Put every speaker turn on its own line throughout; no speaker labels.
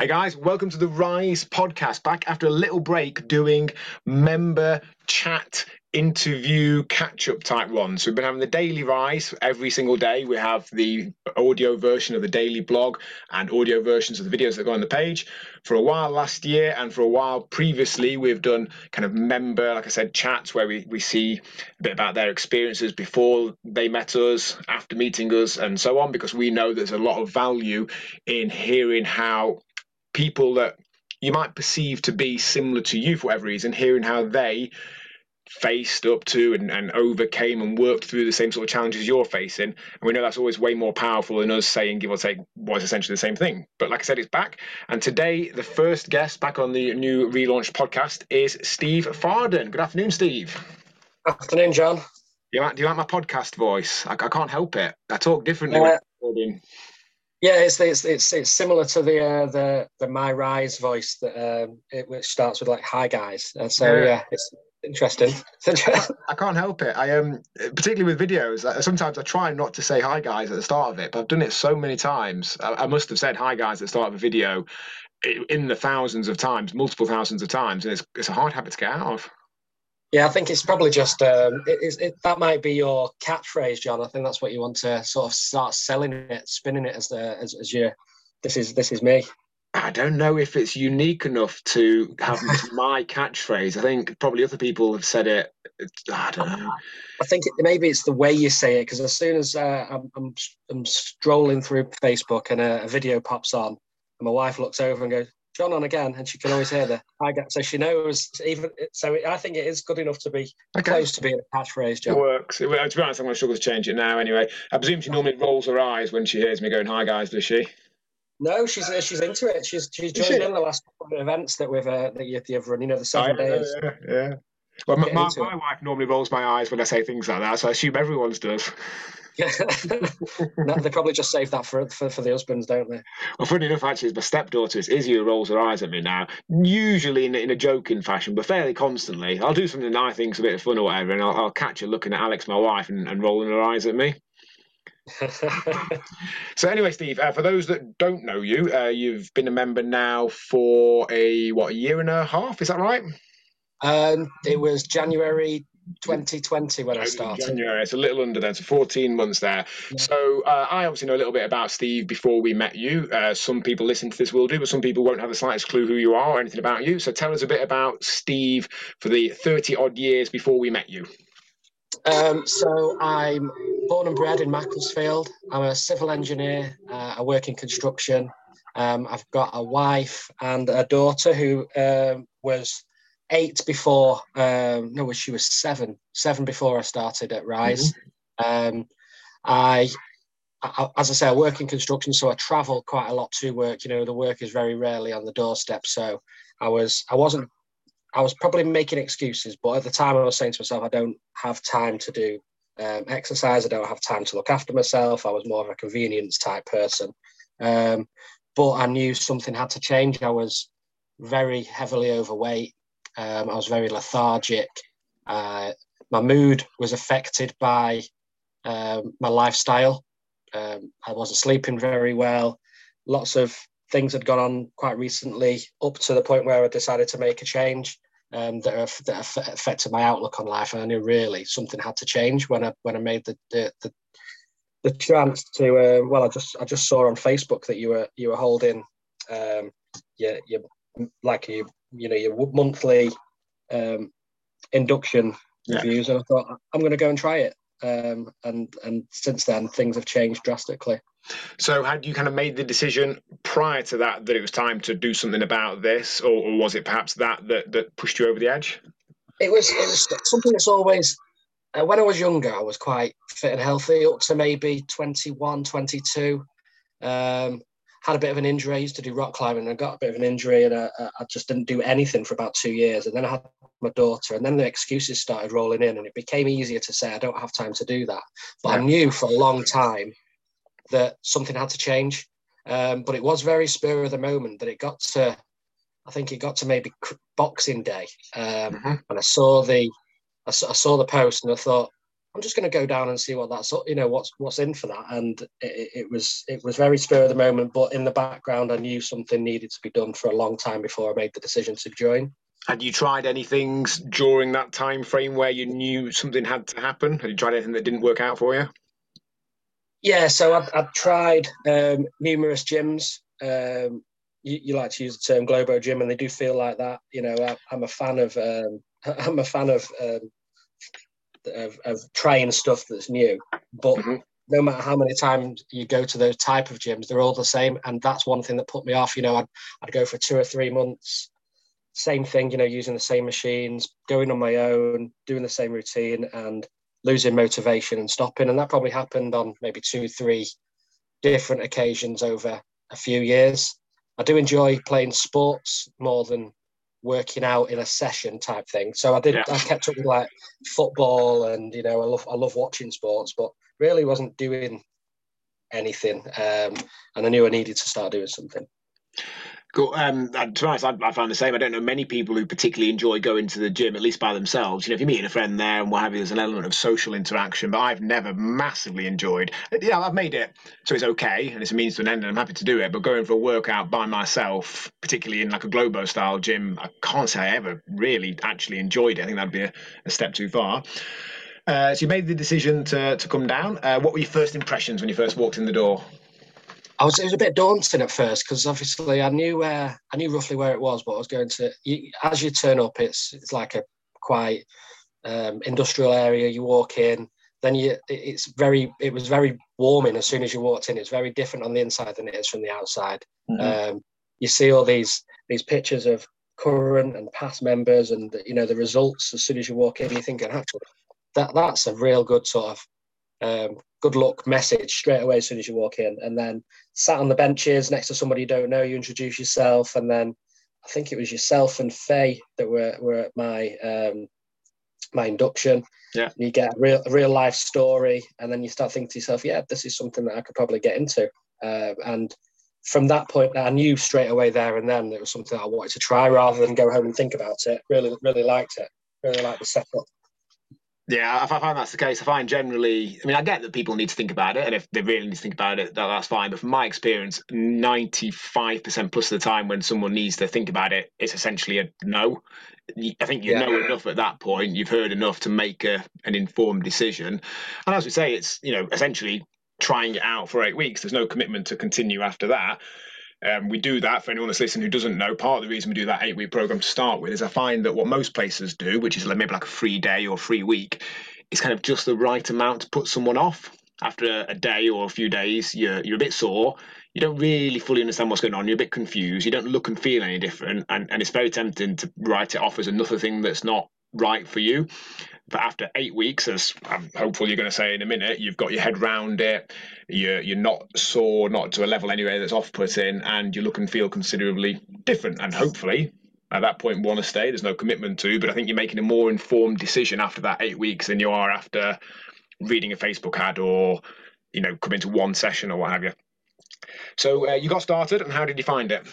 Hey guys, welcome to the Rise podcast. Back after a little break doing member chat interview catch up type ones. We've been having the daily rise every single day. We have the audio version of the daily blog and audio versions of the videos that go on the page. For a while last year and for a while previously, we've done kind of member, like I said, chats where we, we see a bit about their experiences before they met us, after meeting us, and so on, because we know there's a lot of value in hearing how people that you might perceive to be similar to you for whatever reason, hearing how they faced up to and, and overcame and worked through the same sort of challenges you're facing. And we know that's always way more powerful than us saying, give or take, was essentially the same thing. But like I said, it's back. And today, the first guest back on the new relaunched podcast is Steve Farden. Good afternoon, Steve.
Good Afternoon, John. Do
you like, do you like my podcast voice? I, I can't help it. I talk differently
uh, yeah, it's it's it's, it's similar to the uh, the the my rise voice that um, it, which starts with like hi guys. And so yeah, yeah it's interesting.
I can't help it. I um particularly with videos. Sometimes I try not to say hi guys at the start of it, but I've done it so many times. I, I must have said hi guys at the start of a video in the thousands of times, multiple thousands of times, and it's it's a hard habit to get out of.
Yeah, I think it's probably just um, it, it, that might be your catchphrase, John. I think that's what you want to sort of start selling it, spinning it as the as, as your this is this is me.
I don't know if it's unique enough to have my catchphrase. I think probably other people have said it. I don't know.
I think it, maybe it's the way you say it because as soon as uh, I'm, I'm, I'm strolling through Facebook and a, a, video pops on, and my wife looks over and goes, "John on again," and she can always hear the I get so she knows even so. I think it is good enough to be okay. close to being a catchphrase. John.
It works. It, to be honest, I'm going to struggle to change it now. Anyway, I presume she normally rolls her eyes when she hears me going, "Hi guys," does she?
No, she's uh, she's into it. She's she's joined she? in the last couple of events that we've uh, that you, have run. You know, the seven oh, days.
Yeah, yeah. Well, my, my, my wife normally rolls my eyes when I say things like that, so I assume everyone's does.
No, they probably just save that for, for, for the husbands, don't they?
Well, funny enough, actually, my stepdaughter is Izzy who rolls her eyes at me now, usually in, in a joking fashion, but fairly constantly. I'll do something that I think's a bit of fun or whatever, and I'll, I'll catch her looking at Alex, my wife, and, and rolling her eyes at me. so anyway, Steve, uh, for those that don't know you, uh, you've been a member now for a what a year and a half. Is that right?
Um, it was January 2020 when I started.
January, it's a little under then, so 14 months there. Yeah. So uh, I obviously know a little bit about Steve before we met you. Uh, some people listening to this will do, but some people won't have the slightest clue who you are or anything about you. So tell us a bit about Steve for the 30 odd years before we met you.
Um, so I'm born and bred in Macclesfield. I'm a civil engineer. Uh, I work in construction. Um, I've got a wife and a daughter who um, was eight before. Um, no, she was seven. Seven before I started at Rise. Mm-hmm. Um, I, I, as I say, I work in construction, so I travel quite a lot to work. You know, the work is very rarely on the doorstep. So I was, I wasn't I was probably making excuses, but at the time I was saying to myself, I don't have time to do um, exercise. I don't have time to look after myself. I was more of a convenience type person. Um, but I knew something had to change. I was very heavily overweight. Um, I was very lethargic. Uh, my mood was affected by um, my lifestyle. Um, I wasn't sleeping very well. Lots of things had gone on quite recently, up to the point where I decided to make a change um, that, that affected my outlook on life. And I knew really something had to change when I when I made the the, the, the chance to. Uh, well, I just I just saw on Facebook that you were you were holding um, your your like you you know your monthly um, induction yeah. reviews, and I thought I'm going to go and try it. Um, and and since then things have changed drastically.
So, had you kind of made the decision prior to that that it was time to do something about this, or, or was it perhaps that, that that pushed you over the edge?
It was. It was something that's always. Uh, when I was younger, I was quite fit and healthy, up to maybe 21, 22. Um, had a bit of an injury. I used to do rock climbing and I got a bit of an injury and I, I, just didn't do anything for about two years. And then I had my daughter and then the excuses started rolling in and it became easier to say, I don't have time to do that. But yeah. I knew for a long time that something had to change. Um, but it was very spur of the moment that it got to, I think it got to maybe Boxing Day, um, mm-hmm. and I saw the, I saw, I saw, the post and I thought, I'm just going to go down and see what that's you know what's what's in for that. And it, it, was it was very spur of the moment, but in the background, I knew something needed to be done for a long time before I made the decision to join.
Had you tried any things during that time frame where you knew something had to happen? Had you tried anything that didn't work out for you?
Yeah, so I've, I've tried um, numerous gyms. Um, you, you, like to use the term Globo Gym, and they do feel like that. You know, I, am a fan of um, I'm a fan of, um, of, of trying stuff that's new, but. Mm-hmm. No matter how many times you go to those type of gyms, they're all the same, and that's one thing that put me off. You know, I'd, I'd go for two or three months, same thing, you know, using the same machines, going on my own, doing the same routine, and losing motivation and stopping. And that probably happened on maybe two, three different occasions over a few years. I do enjoy playing sports more than working out in a session type thing. So I did. Yeah. I kept up with like football, and you know, I love I love watching sports, but really wasn't doing anything. Um, and I knew I needed to start doing something.
Cool. Um, to be honest, I, I find the same. I don't know many people who particularly enjoy going to the gym, at least by themselves. You know, if you're meeting a friend there and what have you, there's an element of social interaction, but I've never massively enjoyed. Yeah, I've made it so it's okay and it's a means to an end, and I'm happy to do it. But going for a workout by myself, particularly in like a Globo style gym, I can't say I ever really actually enjoyed it. I think that'd be a, a step too far. Uh, so you made the decision to to come down. Uh, what were your first impressions when you first walked in the door?
I was it was a bit daunting at first because obviously I knew where I knew roughly where it was, but I was going to you, as you turn up, it's it's like a quite um, industrial area. You walk in, then you it's very it was very warming as soon as you walked in. It's very different on the inside than it is from the outside. Mm-hmm. Um, you see all these these pictures of current and past members, and you know the results as soon as you walk in. You're thinking actually that that's a real good sort of um, good luck message straight away as soon as you walk in. And then sat on the benches next to somebody you don't know, you introduce yourself. And then I think it was yourself and Faye that were, were at my um, my induction.
Yeah. And
you get a real, a real life story. And then you start thinking to yourself, yeah, this is something that I could probably get into. Uh, and from that point, I knew straight away there and then it was something I wanted to try rather than go home and think about it. Really, really liked it. Really liked the setup.
Yeah, I find that's the case. I find generally, I mean, I get that people need to think about it, and if they really need to think about it, that, that's fine. But from my experience, 95% plus of the time when someone needs to think about it, it's essentially a no. I think you yeah. know enough at that point, you've heard enough to make a, an informed decision. And as we say, it's, you know, essentially trying it out for eight weeks. There's no commitment to continue after that. Um, we do that for anyone that's listening who doesn't know. Part of the reason we do that eight week program to start with is I find that what most places do, which is maybe like a free day or free week, is kind of just the right amount to put someone off. After a day or a few days, you're you're a bit sore. You don't really fully understand what's going on. You're a bit confused. You don't look and feel any different, and, and it's very tempting to write it off as another thing that's not right for you. But after eight weeks, as I'm hopeful you're going to say in a minute, you've got your head round it. You're you're not sore, not to a level anyway that's off-putting, and you look and feel considerably different. And hopefully, at that point, want to stay. There's no commitment to, but I think you're making a more informed decision after that eight weeks than you are after reading a Facebook ad or you know coming to one session or what have you. So uh, you got started, and how did you find it?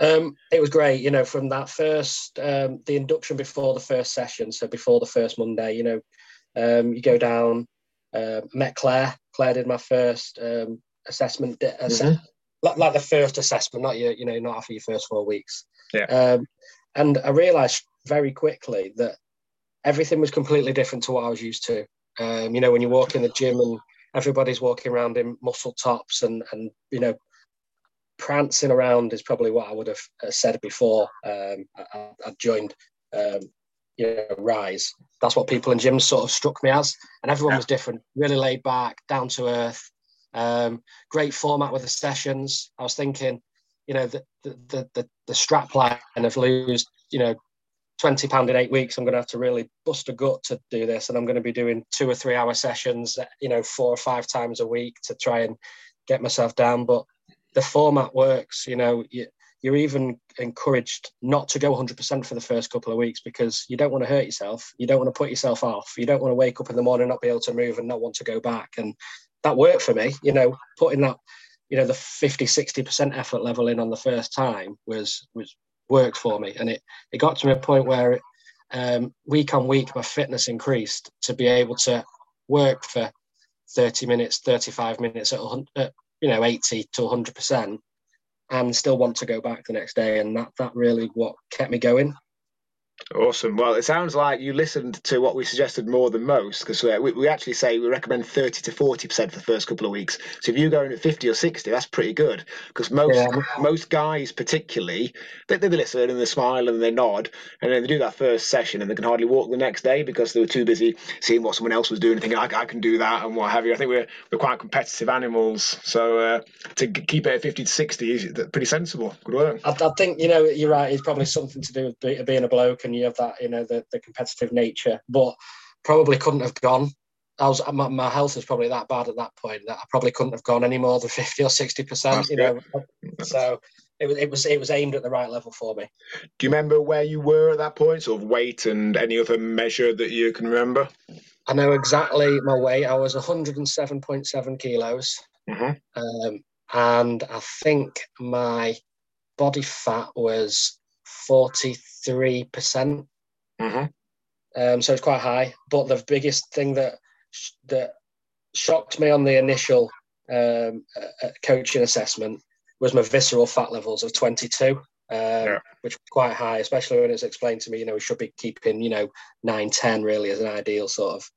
Um, it was great, you know, from that first, um, the induction before the first session, so before the first Monday, you know, um, you go down, uh, met Claire. Claire did my first um, assessment, mm-hmm. like, like, the first assessment, not your, you know, not after your first four weeks.
Yeah. Um,
and I realised very quickly that everything was completely different to what I was used to. Um, you know, when you walk in the gym and everybody's walking around in muscle tops and and you know prancing around is probably what I would have uh, said before um, I, I, joined um, you know, Rise. That's what people in gyms sort of struck me as, and everyone yeah. was different, really laid back, down to earth. Um, great format with the sessions. I was thinking, you know, the the the, the strap line of lose, you know, twenty pound in eight weeks. I'm going to have to really bust a gut to do this, and I'm going to be doing two or three hour sessions, you know, four or five times a week to try and get myself down. But the format works. You know, you, you're even encouraged not to go 100% for the first couple of weeks because you don't want to hurt yourself. You don't want to put yourself off. You don't want to wake up in the morning not be able to move and not want to go back. And that worked for me. You know, putting that, you know, the 50, 60% effort level in on the first time was was worked for me. And it it got to a point where it, um, week on week, my fitness increased to be able to work for 30 minutes, 35 minutes at, at you know 80 to 100 percent, and still want to go back the next day. And that that really what kept me going.
Awesome. Well, it sounds like you listened to what we suggested more than most because we, we actually say we recommend 30 to 40% for the first couple of weeks. So if you're going at 50 or 60, that's pretty good because most yeah. most guys, particularly, they, they listen and they smile and they nod and then they do that first session and they can hardly walk the next day because they were too busy seeing what someone else was doing and thinking, I, I can do that and what have you. I think we're, we're quite competitive animals. So uh, to keep it at 50 to 60 is pretty sensible. Good work.
I, I think, you know, you're right. It's probably something to do with being a bloke and you have that, you know, the, the competitive nature, but probably couldn't have gone. I was my, my health was probably that bad at that point that I probably couldn't have gone any more than fifty or sixty percent. You know, so it was it was it was aimed at the right level for me.
Do you remember where you were at that point, sort of weight and any other measure that you can remember?
I know exactly my weight. I was 107.7 kilos, mm-hmm. um, and I think my body fat was 43 percent. Mm-hmm. Um, so it's quite high. But the biggest thing that that shocked me on the initial um, uh, coaching assessment was my visceral fat levels of 22, um, yeah. which was quite high, especially when it's explained to me, you know, we should be keeping, you know, 9, 10 really as an ideal sort of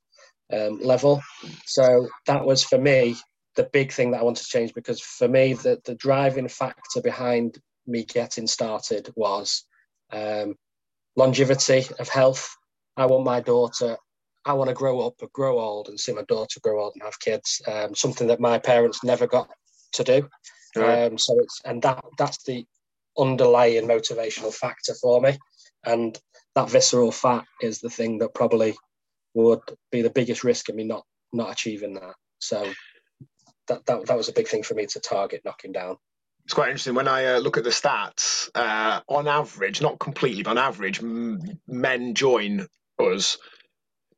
um, level. So that was for me the big thing that I wanted to change because for me, the, the driving factor behind me getting started was um, longevity of health. I want my daughter, I want to grow up, grow old, and see my daughter grow old and have kids. Um, something that my parents never got to do. Right. Um, so it's and that that's the underlying motivational factor for me, and that visceral fat is the thing that probably would be the biggest risk of me not not achieving that. So that that, that was a big thing for me to target knocking down
it's quite interesting when I uh, look at the stats. Uh, on average, not completely, but on average, m- men join us.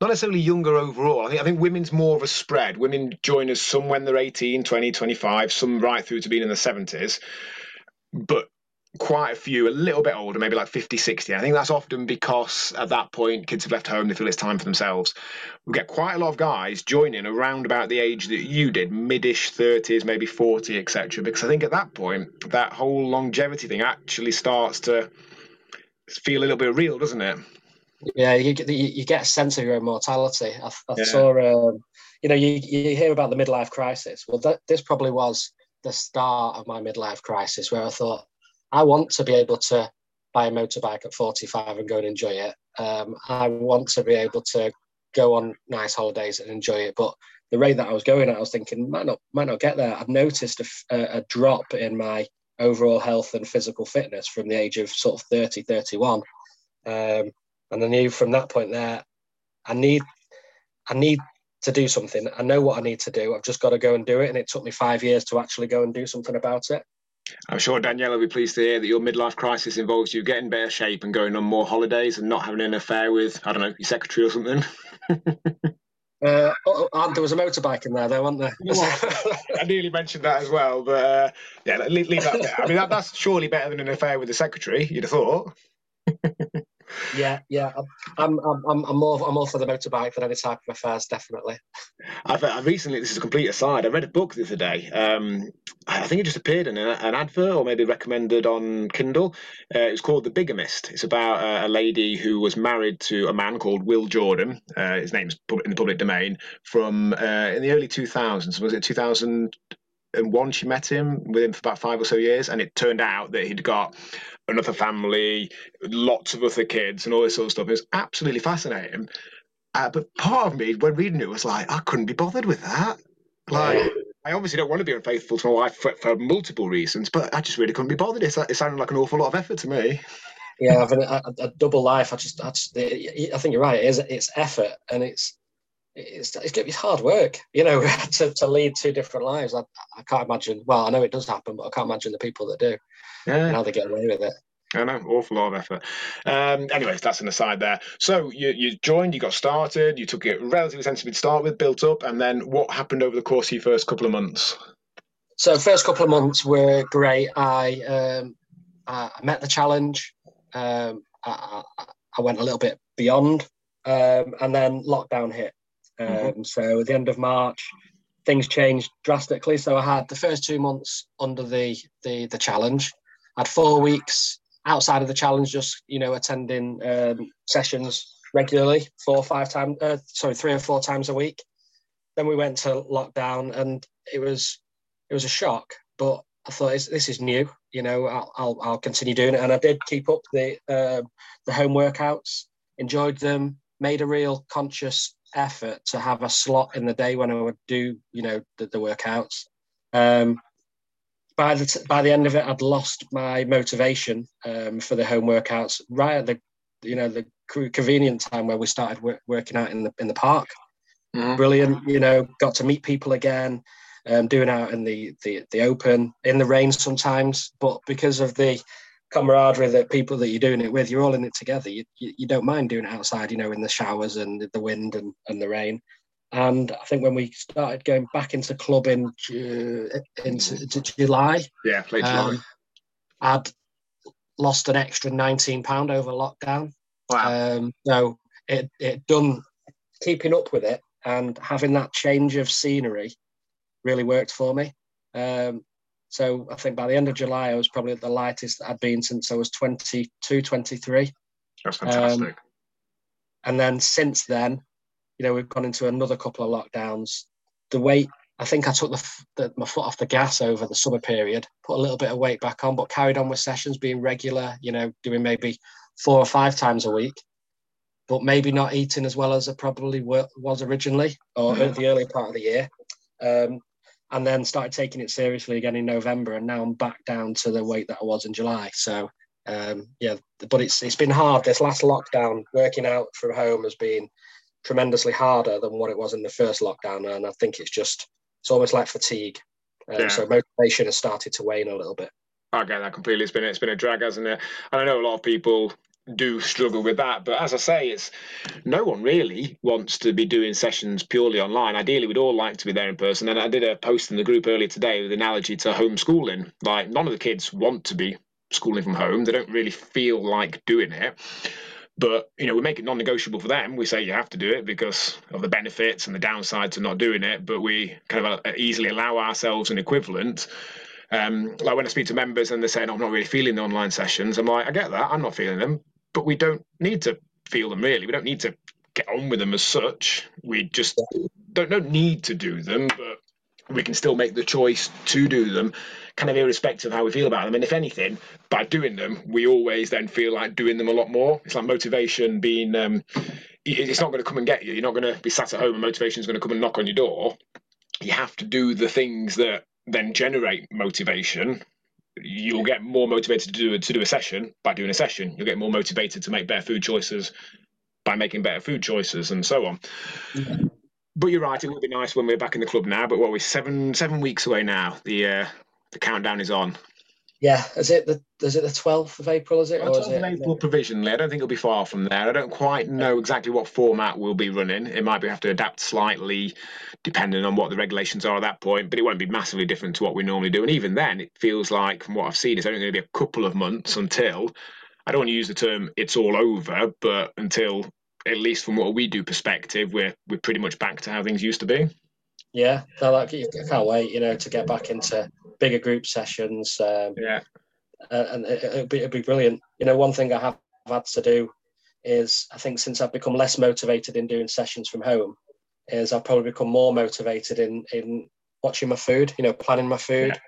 Not necessarily younger overall. I think I think women's more of a spread. Women join us some when they're 18, 20, 25, some right through to being in the 70s. But quite a few a little bit older, maybe like 50, 60. I think that's often because at that point kids have left home, they feel it's time for themselves. We get quite a lot of guys joining around about the age that you did, midish 30s, maybe 40, etc. Because I think at that point, that whole longevity thing actually starts to feel a little bit real, doesn't it?
Yeah, you get you get a sense of your own mortality. I, I yeah. saw, um, you know, you, you hear about the midlife crisis. Well, that, this probably was the start of my midlife crisis, where I thought, I want to be able to buy a motorbike at 45 and go and enjoy it. Um, I want to be able to go on nice holidays and enjoy it. But the rate that I was going at, I was thinking, might not, might not get there. I've noticed a, a drop in my overall health and physical fitness from the age of sort of 30, 31. Um, and I knew from that point there, I need, I need to do something. I know what I need to do. I've just got to go and do it. And it took me five years to actually go and do something about it.
I'm sure Danielle will be pleased to hear that your midlife crisis involves you getting better shape and going on more holidays and not having an affair with, I don't know, your secretary or something.
Uh, oh, oh there was a motorbike in there, though, wasn't there?
I nearly mentioned that as well, but uh, yeah, leave, leave that there. I mean, that, that's surely better than an affair with the secretary. You'd have thought.
Yeah, yeah. I'm, I'm, I'm, I'm more, I'm more for the motorbike than any type of affairs, definitely.
I've, I've recently, this is a complete aside. I read a book the other day. Um, I think it just appeared in an, an advert or maybe recommended on Kindle. Uh, it was called The Bigamist. It's about uh, a lady who was married to a man called Will Jordan. Uh, his name's in the public domain from uh, in the early 2000s. Was it 2000? And one she met him within for about five or so years and it turned out that he'd got another family lots of other kids and all this sort of stuff it was absolutely fascinating uh, but part of me when reading it was like i couldn't be bothered with that like I obviously don't want to be unfaithful to my wife for, for multiple reasons, but I just really couldn't be bothered. It, it sounded like an awful lot of effort to me.
Yeah, having a, a, double life, I just, I just, I think you're right. It is, it's effort and it's, it's, it's, it's hard work, you know, to, to lead two different lives. I, I can't imagine. Well, I know it does happen, but I can't imagine the people that do. Yeah. And how they get away with it.
I know, awful lot of effort. Um, anyways, that's an aside there. So you, you joined, you got started, you took it relatively sensibly to start with, built up, and then what happened over the course of your first couple of months?
So first couple of months were great. I um, I met the challenge. Um, I, I, went a little bit beyond. Um, and then lockdown hit. Mm-hmm. Um, mm-hmm. So at the end of March, things changed drastically. So I had the first two months under the the, the challenge. I had four weeks outside of the challenge, just you know, attending um, sessions regularly, four or five times, uh, sorry, three or four times a week. Then we went to lockdown, and it was it was a shock. But I thought this is new. You know, I'll, I'll, I'll continue doing it, and I did keep up the uh, the home workouts. Enjoyed them. Made a real conscious effort to have a slot in the day when I would do, you know, the, the workouts. Um, by the t- by the end of it, I'd lost my motivation um, for the home workouts right at the, you know, the convenient time where we started work, working out in the in the park. Mm-hmm. Brilliant, you know, got to meet people again, um, doing out in the, the the open in the rain sometimes, but because of the camaraderie that people that you're doing it with, you're all in it together. You, you, you, don't mind doing it outside, you know, in the showers and the wind and, and the rain. And I think when we started going back into clubbing into, into July,
yeah, late July, um,
I'd lost an extra 19 pound over lockdown. Wow. Um, so it it done keeping up with it and having that change of scenery really worked for me. Um, so I think by the end of July, I was probably at the lightest I'd been since I was 22, 23.
That's fantastic. Um,
and then since then, you know, we've gone into another couple of lockdowns. The weight, I think I took the, the, my foot off the gas over the summer period, put a little bit of weight back on, but carried on with sessions, being regular, you know, doing maybe four or five times a week, but maybe not eating as well as I probably was originally or mm-hmm. the early part of the year. Um, and then started taking it seriously again in November, and now I'm back down to the weight that I was in July. So um, yeah, but it's it's been hard. This last lockdown, working out from home has been tremendously harder than what it was in the first lockdown, and I think it's just it's almost like fatigue. Um, yeah. So motivation has started to wane a little bit.
I get that completely. It's been it's been a drag, hasn't it? And I know a lot of people do struggle with that. But as I say, it's no one really wants to be doing sessions purely online. Ideally, we'd all like to be there in person. And I did a post in the group earlier today with an analogy to homeschooling. Like none of the kids want to be schooling from home. They don't really feel like doing it. But you know, we make it non-negotiable for them. We say you have to do it because of the benefits and the downside to not doing it. But we kind of uh, easily allow ourselves an equivalent um, like when I speak to members and they're saying, oh, I'm not really feeling the online sessions, I'm like, I get that, I'm not feeling them but we don't need to feel them really. We don't need to get on with them as such. We just don't don't need to do them, but we can still make the choice to do them, kind of irrespective of how we feel about them. And if anything, by doing them, we always then feel like doing them a lot more. It's like motivation being. Um, it's not going to come and get you. You're not going to be sat at home and motivation is going to come and knock on your door. You have to do the things that then generate motivation you'll get more motivated to do to do a session by doing a session. You'll get more motivated to make better food choices by making better food choices, and so on. Mm-hmm. But you're right; it would be nice when we're back in the club now. But what we're seven seven weeks away now. The uh, the countdown is on.
Yeah, is it the is it the twelfth of April? Is it?
Well, 12th of April provisionally. I don't think it'll be far from there. I don't quite know exactly what format we'll be running. It might be have to adapt slightly, depending on what the regulations are at that point. But it won't be massively different to what we normally do. And even then, it feels like, from what I've seen, it's only going to be a couple of months until. I don't want to use the term "it's all over," but until at least from what we do perspective, we're we're pretty much back to how things used to be.
Yeah, like I can't wait, you know, to get back into bigger group sessions. Um,
yeah,
and it, it'd be it'd be brilliant. You know, one thing I have had to do is I think since I've become less motivated in doing sessions from home, is I've probably become more motivated in in watching my food. You know, planning my food,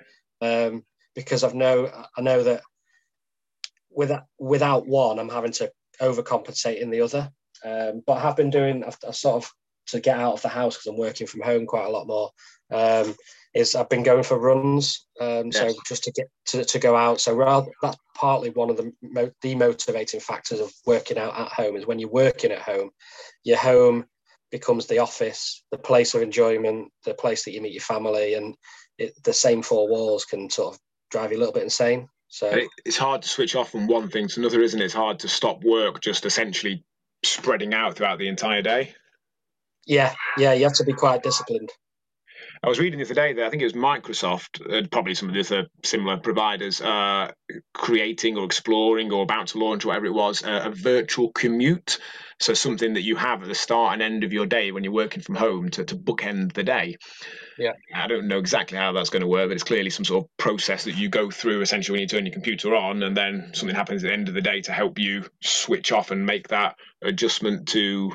yeah. um, because I've know I know that without without one, I'm having to overcompensate in the other. Um, but I have been doing I've, I've sort of to get out of the house because I'm working from home quite a lot more. Um, is I've been going for runs, um, yes. so just to get to, to go out. So rather, that's partly one of the mo- demotivating factors of working out at home is when you're working at home, your home becomes the office, the place of enjoyment, the place that you meet your family, and it, the same four walls can sort of drive you a little bit insane. So
it's hard to switch off from one thing to another, isn't it? It's hard to stop work just essentially spreading out throughout the entire day.
Yeah, yeah, you have to be quite disciplined.
I was reading the other day that I think it was Microsoft, and probably some of the other similar providers, uh, creating or exploring or about to launch, whatever it was, uh, a virtual commute. So something that you have at the start and end of your day when you're working from home to, to bookend the day.
Yeah.
I don't know exactly how that's going to work, but it's clearly some sort of process that you go through essentially when you turn your computer on, and then something happens at the end of the day to help you switch off and make that adjustment to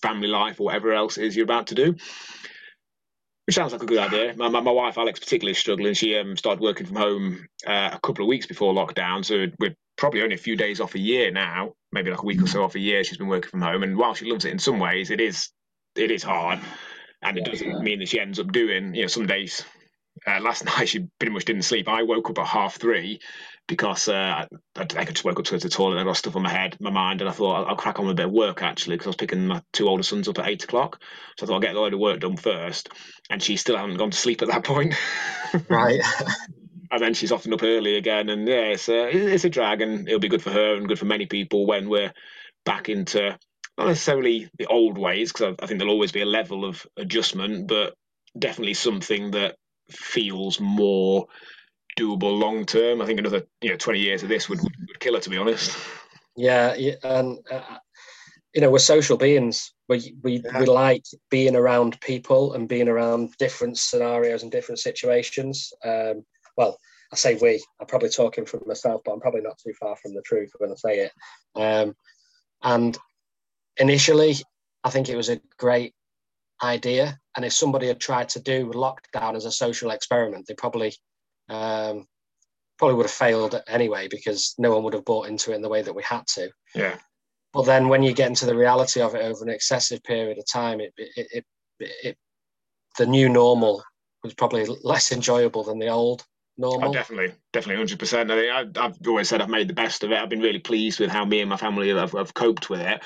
family life or whatever else it is you're about to do. Which sounds like a good idea. My, my, my wife Alex particularly is struggling. She um, started working from home uh, a couple of weeks before lockdown, so we're probably only a few days off a year now, maybe like a week or so off a year. She's been working from home, and while she loves it in some ways, it is it is hard, and it doesn't mean that she ends up doing you know some days. Uh, last night she pretty much didn't sleep. I woke up at half three because uh, I, I just woke up to the toilet and I got stuff on my head, my mind, and I thought I'll, I'll crack on with a bit of work actually because I was picking my two older sons up at eight o'clock. So I thought I'll get a load of work done first, and she still hadn't gone to sleep at that point.
Right.
and then she's often up early again, and yeah, it's a, it's a drag, and it'll be good for her and good for many people when we're back into not necessarily the old ways because I, I think there'll always be a level of adjustment, but definitely something that feels more doable long term. I think another you know 20 years of this would, would kill her, to be honest.
Yeah, yeah and uh, you know we're social beings. We we yeah. we like being around people and being around different scenarios and different situations. Um, well, I say we. I'm probably talking for myself, but I'm probably not too far from the truth when I say it. Um, and initially, I think it was a great idea. And if somebody had tried to do lockdown as a social experiment, they probably um, probably would have failed anyway because no one would have bought into it in the way that we had to.
Yeah.
But then when you get into the reality of it over an excessive period of time, it it, it, it the new normal was probably less enjoyable than the old normal.
Oh, definitely, definitely, hundred percent. I I have always said I've made the best of it. I've been really pleased with how me and my family have, have coped with it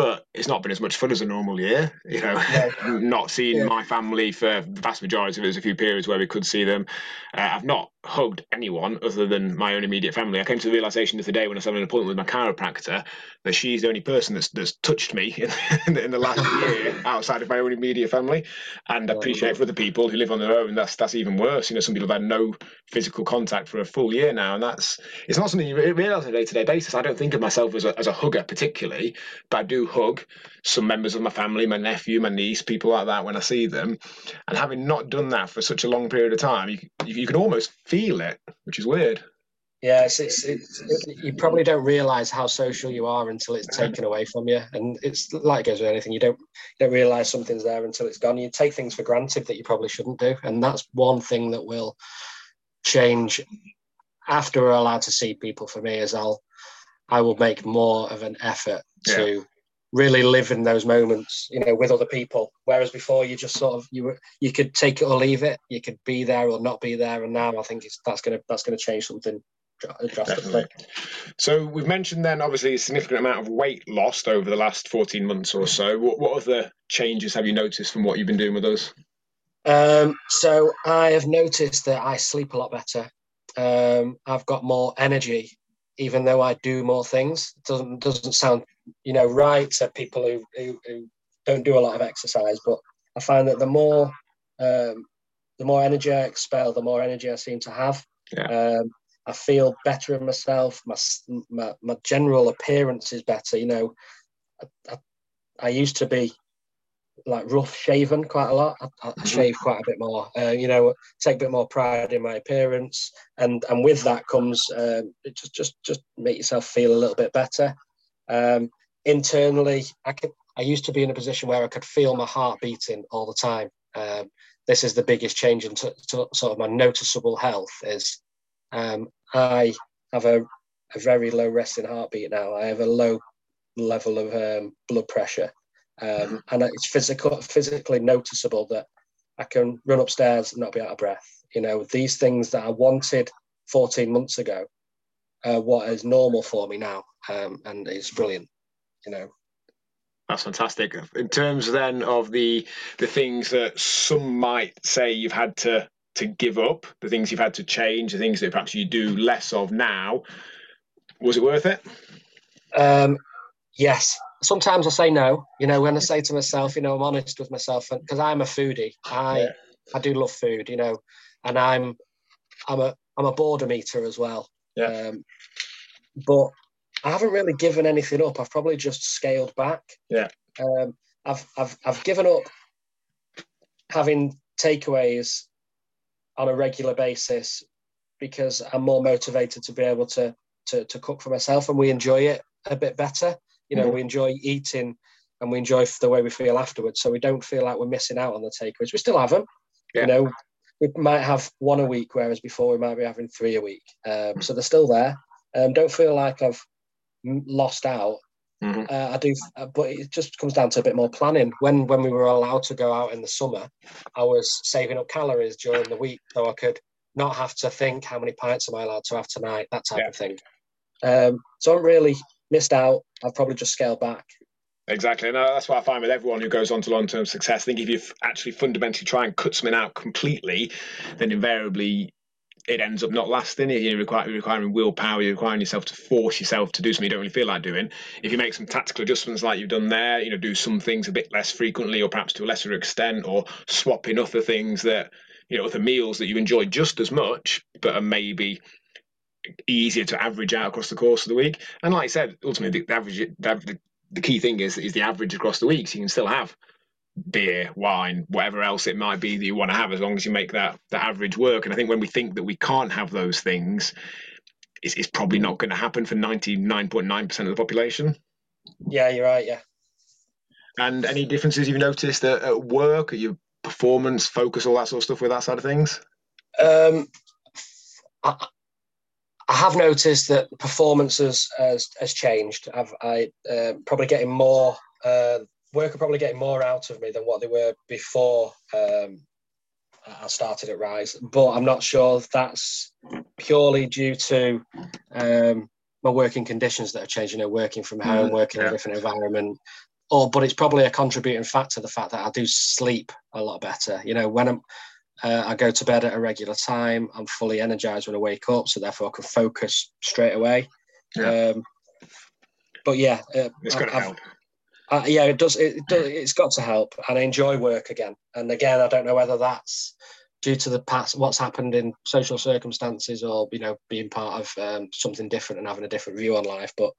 but it's not been as much fun as a normal year. You know, yeah. not seeing yeah. my family for the vast majority of it. There's a few periods where we could see them. Uh, I've not hugged anyone other than my own immediate family. I came to the realization the other day when I was having an appointment with my chiropractor that she's the only person that's, that's touched me in, in the last year outside of my own immediate family. And I appreciate for other people who live on their own, that's that's even worse. You know, some people have had no physical contact for a full year now, and that's it's not something you realize on a day to day basis. I don't think of myself as a, as a hugger particularly, but I do hug some members of my family, my nephew, my niece, people like that when I see them. And having not done that for such a long period of time, you, you can almost feel it, which is weird.
Yeah, it's, it's, it's it, you probably don't realize how social you are until it's taken away from you, and it's like it goes with anything. You don't you don't realize something's there until it's gone. You take things for granted that you probably shouldn't do, and that's one thing that will change after we're allowed to see people. For me, is I'll I will make more of an effort to yeah really live in those moments, you know, with other people. Whereas before, you just sort of you were you could take it or leave it. You could be there or not be there. And now I think it's that's gonna that's gonna change something drastically.
So we've mentioned then obviously a significant amount of weight lost over the last 14 months or so. What what other changes have you noticed from what you've been doing with us?
Um, so I have noticed that I sleep a lot better. Um, I've got more energy even though I do more things. It doesn't doesn't sound you know right to people who, who, who don't do a lot of exercise, but I find that the more um, the more energy I expel, the more energy I seem to have.
Yeah.
Um, I feel better in myself. My, my my general appearance is better. You know, I, I, I used to be like rough shaven quite a lot. I, I mm-hmm. shave quite a bit more. Uh, you know, take a bit more pride in my appearance, and and with that comes um, just just just make yourself feel a little bit better. Um, internally, I could I used to be in a position where I could feel my heart beating all the time. Um, this is the biggest change in t- t- sort of my noticeable health. Is um, I have a, a very low resting heartbeat now. I have a low level of um, blood pressure um, and it's physical, physically noticeable that I can run upstairs and not be out of breath. You know, these things that I wanted 14 months ago, uh, what is normal for me now, um, and it's brilliant. You know.
That's fantastic. In terms then of the the things that some might say you've had to to give up, the things you've had to change, the things that perhaps you do less of now, was it worth it?
Um, yes, sometimes I say no. You know, when I say to myself, you know, I'm honest with myself, because I'm a foodie. I yeah. I do love food, you know, and I'm I'm a I'm a boredom eater as well.
Yeah.
Um, but I haven't really given anything up. I've probably just scaled back.
Yeah.
Um, I've I've I've given up having takeaways on a regular basis because I'm more motivated to be able to to, to cook for myself and we enjoy it a bit better. You know,
Mhm.
we enjoy eating and we enjoy the way we feel afterwards. So we don't feel like we're missing out on the takeaways. We still have them.
Yeah.
You know, we might have one a week, whereas before we might be having three a week. Um, so they're still there. Um, don't feel like I've lost out.
Mhm.
Uh, I do, uh, but it just comes down to a bit more planning. When when we were allowed to go out in the summer, I was saving up calories during the week so I could not have to think how many pints am I allowed to have tonight, that type
Yeah.
of thing. Um, so I'm really missed out. I've probably just scaled back.
Exactly, and uh, that's what I find with everyone who goes on to long-term success. I think if you actually fundamentally try and cut something out completely, then invariably it ends up not lasting. You're requiring willpower. You're requiring yourself to force yourself to do something you don't really feel like doing. If you make some tactical adjustments like you've done there, you know, do some things a bit less frequently, or perhaps to a lesser extent, or swapping other things that you know, other meals that you enjoy just as much, but are maybe easier to average out across the course of the week. And like I said, ultimately the average the, the key thing is is the average across the week. So you can still have beer, wine, whatever else it might be that you want to have, as long as you make that that average work. And I think when we think that we can't have those things, it's, it's probably not going to happen for ninety nine point nine percent of the population.
Yeah, you're right. Yeah.
And any differences you've noticed at, at work, at your performance, focus, all that sort of stuff with that side of things?
Um, I, I have noticed that performance has has, has changed. I've I uh, probably getting more uh, work are probably getting more out of me than what they were before um, I started at Rise. But I'm not sure that's purely due to um, my working conditions that are changing. You know, working from home,
Mm,
working in a different environment. Or, but it's probably a contributing factor the fact that I do sleep a lot better. You know, when I'm uh, I go to bed at a regular time. I'm fully energized when I wake up, so therefore I can focus straight away.
Yeah.
Um, but yeah, uh,
It's
I've-
going to help.
uh, yeah, it does. It, does. It's got to help, and I enjoy work again. And again, I don't know whether that's due to the past, what's happened in social circumstances, or you know, being part of um, something different and having a different view on life. But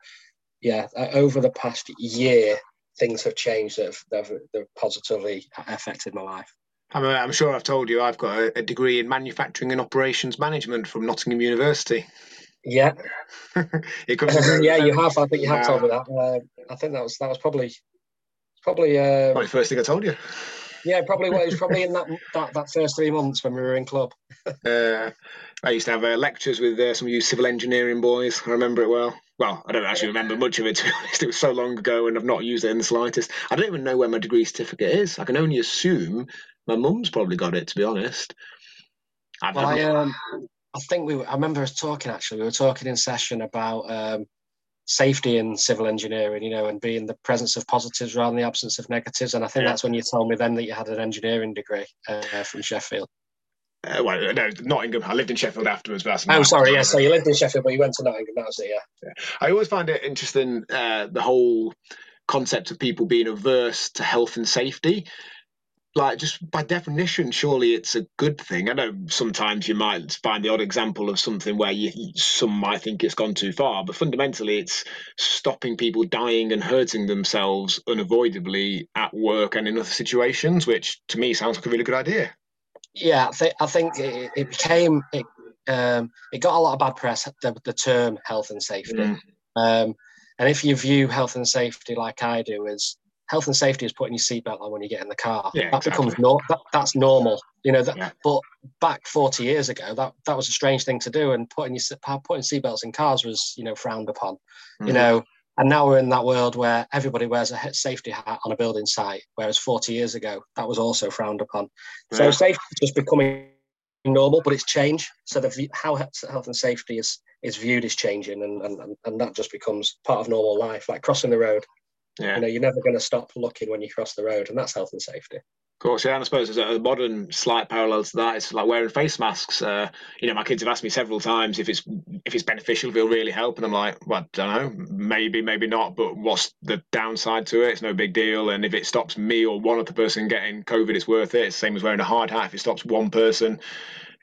yeah, uh, over the past year, things have changed that have, that have, that have positively affected my life.
I'm, uh, I'm sure I've told you I've got a, a degree in manufacturing and operations management from Nottingham University.
Yeah,
it comes
yeah, you have. I think you have
Yeah.
told me that. Uh, I think that was that was probably probably um,
Probably the first thing I told you.
yeah probably what it was probably in that, that that first three months when we were in club.
Uh, I used to have uh, lectures with uh, some of you civil engineering boys. I remember it well. Well, I don't actually remember much of it to be honest. It was so long ago, and I've not used it in the slightest. I don't even know where my degree certificate is. I can only assume my mum's probably got it. To be honest, I've,
Well, I um I think we were, I remember us talking actually. We were talking in session about um, safety in civil engineering, you know, and being the presence of positives rather than the absence of negatives. And I think
Yeah.
that's when you told me then that you had an engineering degree uh, from Sheffield.
uh, well, no, Nottingham. I lived in Sheffield afterwards, but that's
Oh, sorry, yeah. So you lived in Sheffield, but you went to Nottingham. That was it, yeah.
I always find it interesting uh, the whole concept of people being averse to health and safety. Like, just by definition, surely it's a good thing. I know sometimes you might find the odd example of something where you, some might think it's gone too far, but fundamentally, it's stopping people dying and hurting themselves unavoidably at work and in other situations, which to me sounds like a really good idea.
Yeah, I think I think it, it became it. Um, it got a lot of bad press. The, the term health and safety.
Mm.
Um, and if you view health and safety like I do, as health and safety is putting your seatbelt on when you get in the car,
Yeah,
that becomes
exactly.
nor- that, that's normal. You know that.
Yeah.
But back forty years ago, that that was a strange thing to do, and putting your putting seatbelts in cars was you know frowned upon. You
Mhm.
know. And now we're in that world where everybody wears a safety hat on a building site, whereas 40 years ago that was also frowned upon. So safety is just becoming normal, but it's changed. So the how health and safety is is viewed is changing, and and- and that just becomes part of normal life, like crossing the road. Yeah. You know, you're never going to stop looking when you cross the road, and that's health and safety.
Of course, yeah, and I suppose there's a modern slight parallel to that. It's like wearing face masks. Uh, you know, my kids have asked me several times if it's if it's beneficial, if it'll really help, and I'm like, well, I don't know, maybe, maybe not. But what's the downside to it? It's no big deal, and if it stops me or one other person getting COVID, it's worth it. It's the same as wearing a hard hat. If it stops one person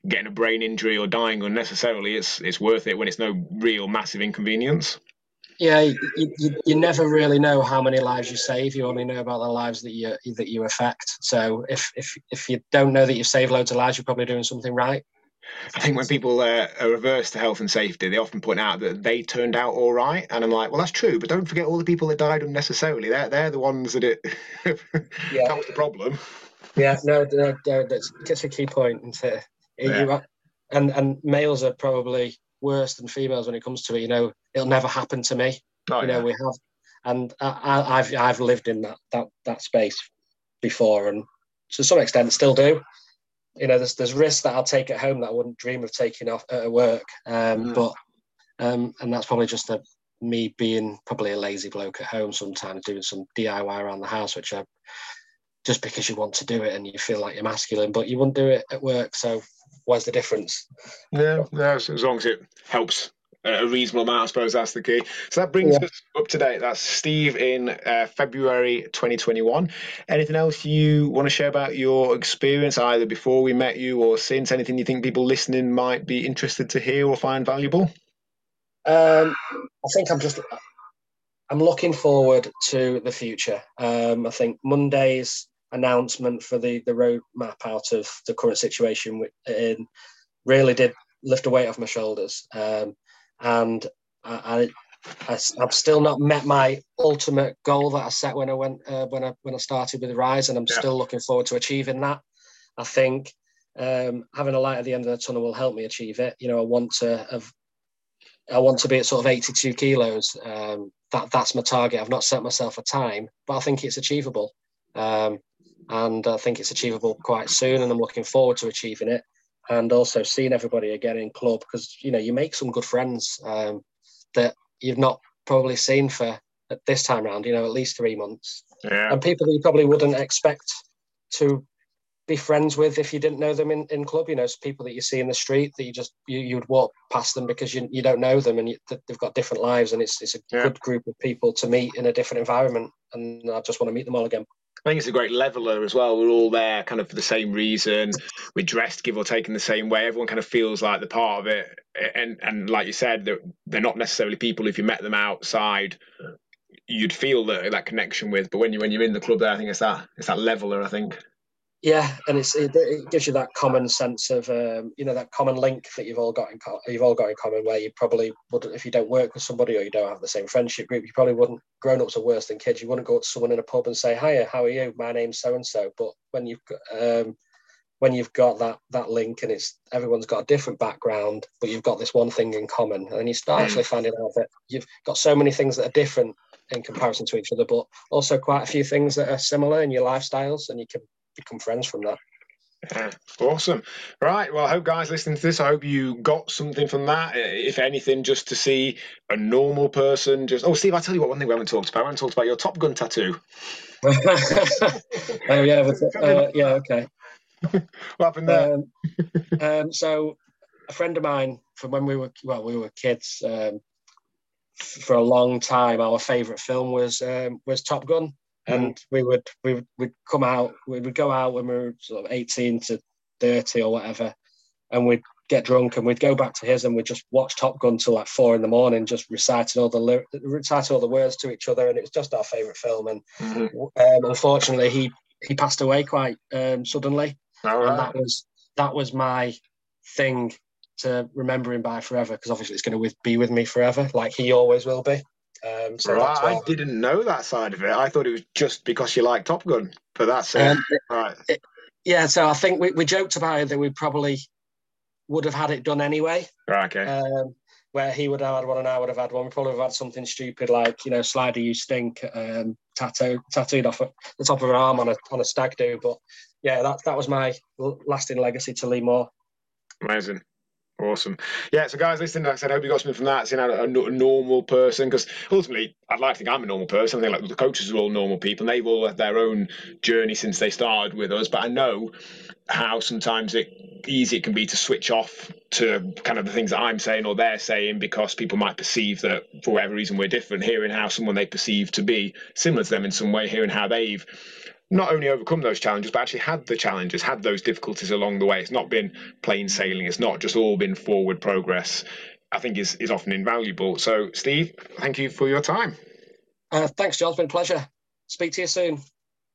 getting a brain injury or dying unnecessarily, it's it's worth it when it's no real massive inconvenience.
Yeah, you, you, you, never really know how many lives you save. You only know about the lives that you that you affect. So if if if you don't know that you've saved loads of lives, you're probably doing something right.
I think when people uh, are averse to health and safety, they often point out that they turned out all right, and I'm like, well, that's true, but don't forget all the people that died unnecessarily. They're they're the ones that it yeah. that was the problem.
Yeah, no, no, no that's, that's a key point. Into, yeah. you, and and males are probably worse than females when it comes to it. You know, it'll never happen to me. Oh, you know, we have, and I, have I've lived in that that that space before, and to some extent still do. You know, there's there's risks that I'll take at home that I wouldn't dream of taking off at work. Um, mm. But um, and that's probably just a me being probably a lazy bloke at home sometimes doing some DIY around the house, which I just because you want to do it and you feel like you're masculine, but you wouldn't do it at work. So where's the difference?
Yeah, yeah, as long as it helps a reasonable amount, I suppose that's the key. So that brings yeah. us up to date. That's Steve in uh, February 2021. Anything else you want to share about your experience, either before we met you or since? Anything you think people listening might be interested to hear or find valuable?
Um, I think I'm just I'm looking forward to the future. Um, I think Monday's announcement for the the roadmap out of the current situation in really did lift a weight off my shoulders. Um, and I, I, have still not met my ultimate goal that I set when I went uh, when I when I started with the rise, and I'm yeah. still looking forward to achieving that. I think um, having a light at the end of the tunnel will help me achieve it. You know, I want to have, I want to be at sort of 82 kilos. Um, that that's my target. I've not set myself a time, but I think it's achievable. Um, and I think it's achievable quite soon, and I'm looking forward to achieving it. And also seeing everybody again in club because you know you make some good friends um, that you've not probably seen for at this time around. You know, at least three months, yeah. and people that you probably wouldn't expect to be friends with if you didn't know them in, in club. You know, people that you see in the street that you just you, you would walk past them because you, you don't know them and you, they've got different lives and it's it's a yeah. good group of people to meet in a different environment. And I just want to meet them all again.
I think it's a great leveler as well. We're all there kind of for the same reason. We're dressed, give or take, in the same way. Everyone kind of feels like they're part of it. And and like you said, they're, they're not necessarily people. If you met them outside, you'd feel that that connection with. But when you when you're in the club, there, I think it's that it's that leveler. I think.
Yeah, and it's it, it, gives you that common sense of um, you know that common link that you've all got in co- you've all got in common. Where you probably wouldn't if you don't work with somebody or you don't have the same friendship group, you probably wouldn't. Grown ups are worse than kids. You wouldn't go to someone in a pub and say, "Hiya, how are you? My name's so and so." But when you've got um, when you've got that that link and it's everyone's got a different background, but you've got this one thing in common, and you start actually finding out that you've got so many things that are different in comparison to each other, but also quite a few things that are similar in your lifestyles, and you can become friends from that.
Yeah, awesome. Right. Well, I hope guys listening to this, I hope you got something from that. If anything, just to see a normal person. Just oh, Steve, I tell you what. One thing we haven't talked about. We haven't talked about your Top Gun tattoo.
oh yeah, but, uh, yeah. Okay.
what happened there? Um,
um, so, a friend of mine from when we were well, we were kids. Um, for a long time, our favourite film was um, was Top Gun and mm. we would we would we'd come out we would go out when we were sort of 18 to 30 or whatever and we'd get drunk and we'd go back to his and we'd just watch Top Gun till like four in the morning, just reciting all the lyrics, reciting all the words to each other, and it was just our favourite film. And mm-hmm. um, unfortunately, he he passed away quite um, suddenly, and that was that was my thing to remember him by forever because obviously it's going to be with me forever, like he always will be.
Um, so right, I didn't know that side of it. I thought it was just because you like Top Gun, but that's it. Um, right. It,
yeah, so I think we, we joked about it that we probably would have had it done anyway.
Right, okay.
Um, where he would have had one and I would have had one. We probably have had something stupid like, you know, Slider You Stink um, tattoo, tattooed off the top of her arm on a on a stag do. But yeah, that that was my lasting legacy to Lee Moore.
Amazing. Awesome. Yeah. So, guys, listen. Like I said, I hope you got something from that. Seeing how a, a normal person, because ultimately, I'd like to think I'm a normal person. I think like the coaches are all normal people, and they've all had their own journey since they started with us. But I know how sometimes it easy it can be to switch off to kind of the things that I'm saying or they're saying because people might perceive that for whatever reason we're different. Hearing how someone they perceive to be similar to them in some way, hearing how they've not only overcome those challenges, but actually had the challenges, had those difficulties along the way. It's not been plain sailing. It's not just all been forward progress. I think is is often invaluable. So, Steve, thank you for your time.
Uh, thanks, John. It's been a pleasure. Speak to you soon.